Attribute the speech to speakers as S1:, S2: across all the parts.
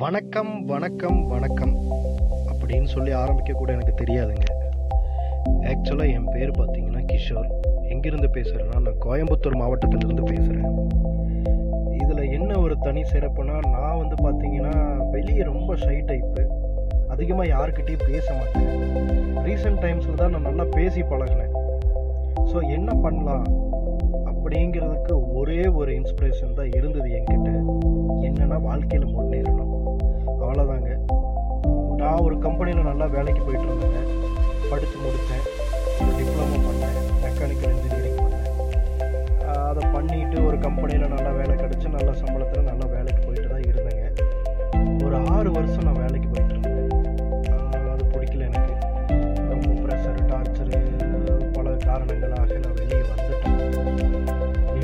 S1: வணக்கம் வணக்கம் வணக்கம் அப்படின்னு சொல்லி ஆரம்பிக்க கூட எனக்கு தெரியாதுங்க. ஆக்சுவலாக என் பேர் பார்த்தீங்கன்னா கிஷோர். எங்கிருந்து பேசுகிறேன்னா நான் கோயம்புத்தூர் மாவட்டத்திலிருந்து பேசுகிறேன் இதில் என்ன ஒரு தனி சிறப்புனா நான் வந்து பார்த்தீங்கன்னா வெளியே ரொம்ப ஷை டைப்பு அதிகமாக யாருக்கிட்டேயும் பேச மாட்டேன். ரீசெண்ட் டைம்ஸில் தான் நான் நல்லா பேசி பழகினேன். ஸோ என்ன பண்ணலாம்? அப்படிங்கிறதுக்கு ஒரே ஒரு இன்ஸ்பிரேஷன் தான் இருந்தது என்கிட்ட. என்னன்னா வாழ்க்கையில் முன்னேறணும். கம்பெனியில் நல்லா வேலைக்கு போயிட்டு இருந்தேங்க படித்து முடித்தேன் டிப்ளமோ பண்ணேன். மெக்கானிக்கல் இன்ஜினியரிங் பண்ணேன். அதை பண்ணிட்டு ஒரு கம்பெனியில் நல்லா வேலை கிடச்சி நல்ல சம்பளத்தில் நல்லா வேலைக்கு போயிட்டு தான் இருந்தேங்க. ஒரு ஆறு வருஷம் நான் வேலைக்கு போயிட்டு இருந்தேன் அது பிடிக்கல எனக்கு. ரொம்ப ப்ரெஷர் டார்ச்சரு பல காரணங்களாக நான் வெளியே வந்துட்டேன்.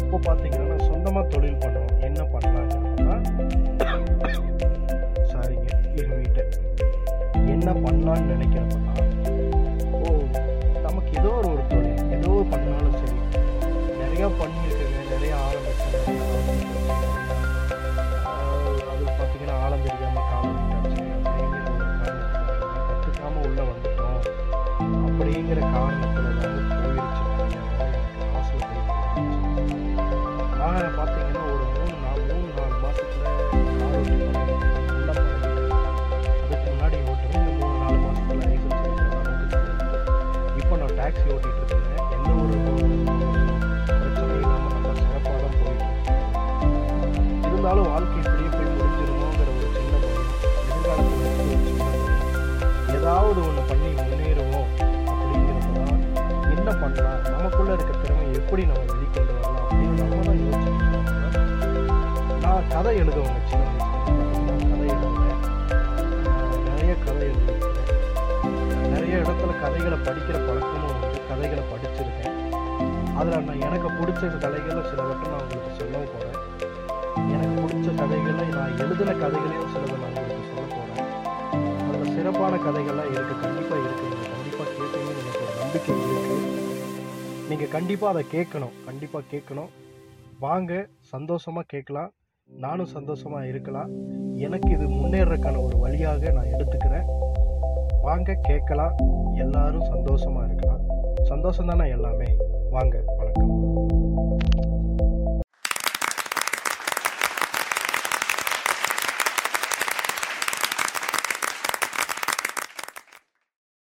S1: இப்போ பார்த்தீங்கன்னா சொந்தமாக தொழில் பண்ணுவோம் என்ன பண்ணலாங்க பண்ணலான்னு நினைக்கிறப்பன்னா ஓ நமக்கு ஏதோ ஒரு ஒரு தொழில் ஏதோ ஒரு பண்ணாலும் சரி நிறையா பண்ணியிருக்கேங்க நிறையா ஆரம்பிச்சேன் அது பார்த்தீங்கன்னா ஆழம் தெரியாமல் கற்றுக்காமல் உள்ளே வந்துட்டோம். அப்படிங்கிற காரணத்தில் தான் போயிடுச்சு நிறைய போயிடுச்சு. நான் பார்த்தீங்கன்னா இருந்தாலும் வாழ்க்கை இப்படியே போய் முடிஞ்சிருமோங்கிற ஒரு சின்ன பயம். எதிர்காலத்தில் ஒரு சின்ன பயம். ஏதாவது ஒன்று பண்ணி முன்னேறுவோம் அப்படிங்கிறது என்ன பண்ணலாம்? நமக்குள்ளே இருக்க திறமை எப்படி நம்ம வெளிக்கொண்டு வரலாம் அப்படின்னு நம்ம தான் யோசிச்சுட்டு நான் கதை எழுதுவேங்க சின்ன வயசுல. கதை எழுதுவேன். நிறைய கதை எழுதியிருக்கேன். நிறைய இடத்துல கதைகளை படிக்கிற பழக்கமும் உண்டு. கதைகளை படிச்சிருக்கேன். அதில் நான் எனக்கு பிடிச்ச கதைகளை சிலவற்றை நான் உங்களுக்கு நான் எழுதின கதைகளையும் சிலதை நான் உங்களுக்கு சொல்ல போகிறேன் அதில் சிறப்பான கதைகள்லாம் இருக்குது கண்டிப்பாக இருக்குது நீங்கள் கண்டிப்பாக கேட்பீங்கன்னு எனக்கு ஒரு நம்பிக்கை இருக்குது நீங்கள் கண்டிப்பாக அதை கேட்கணும். கண்டிப்பாக கேட்கணும். வாங்க சந்தோஷமாக கேட்கலாம். நானும் சந்தோஷமாக இருக்கலாம். எனக்கு இது முன்னேறக்கான ஒரு வழியாக நான் எடுத்துக்கிறேன். வாங்க கேட்கலாம். எல்லாரும் சந்தோஷமாக இருக்கலாம். சந்தோஷம் தானே எல்லாமே? வாங்க.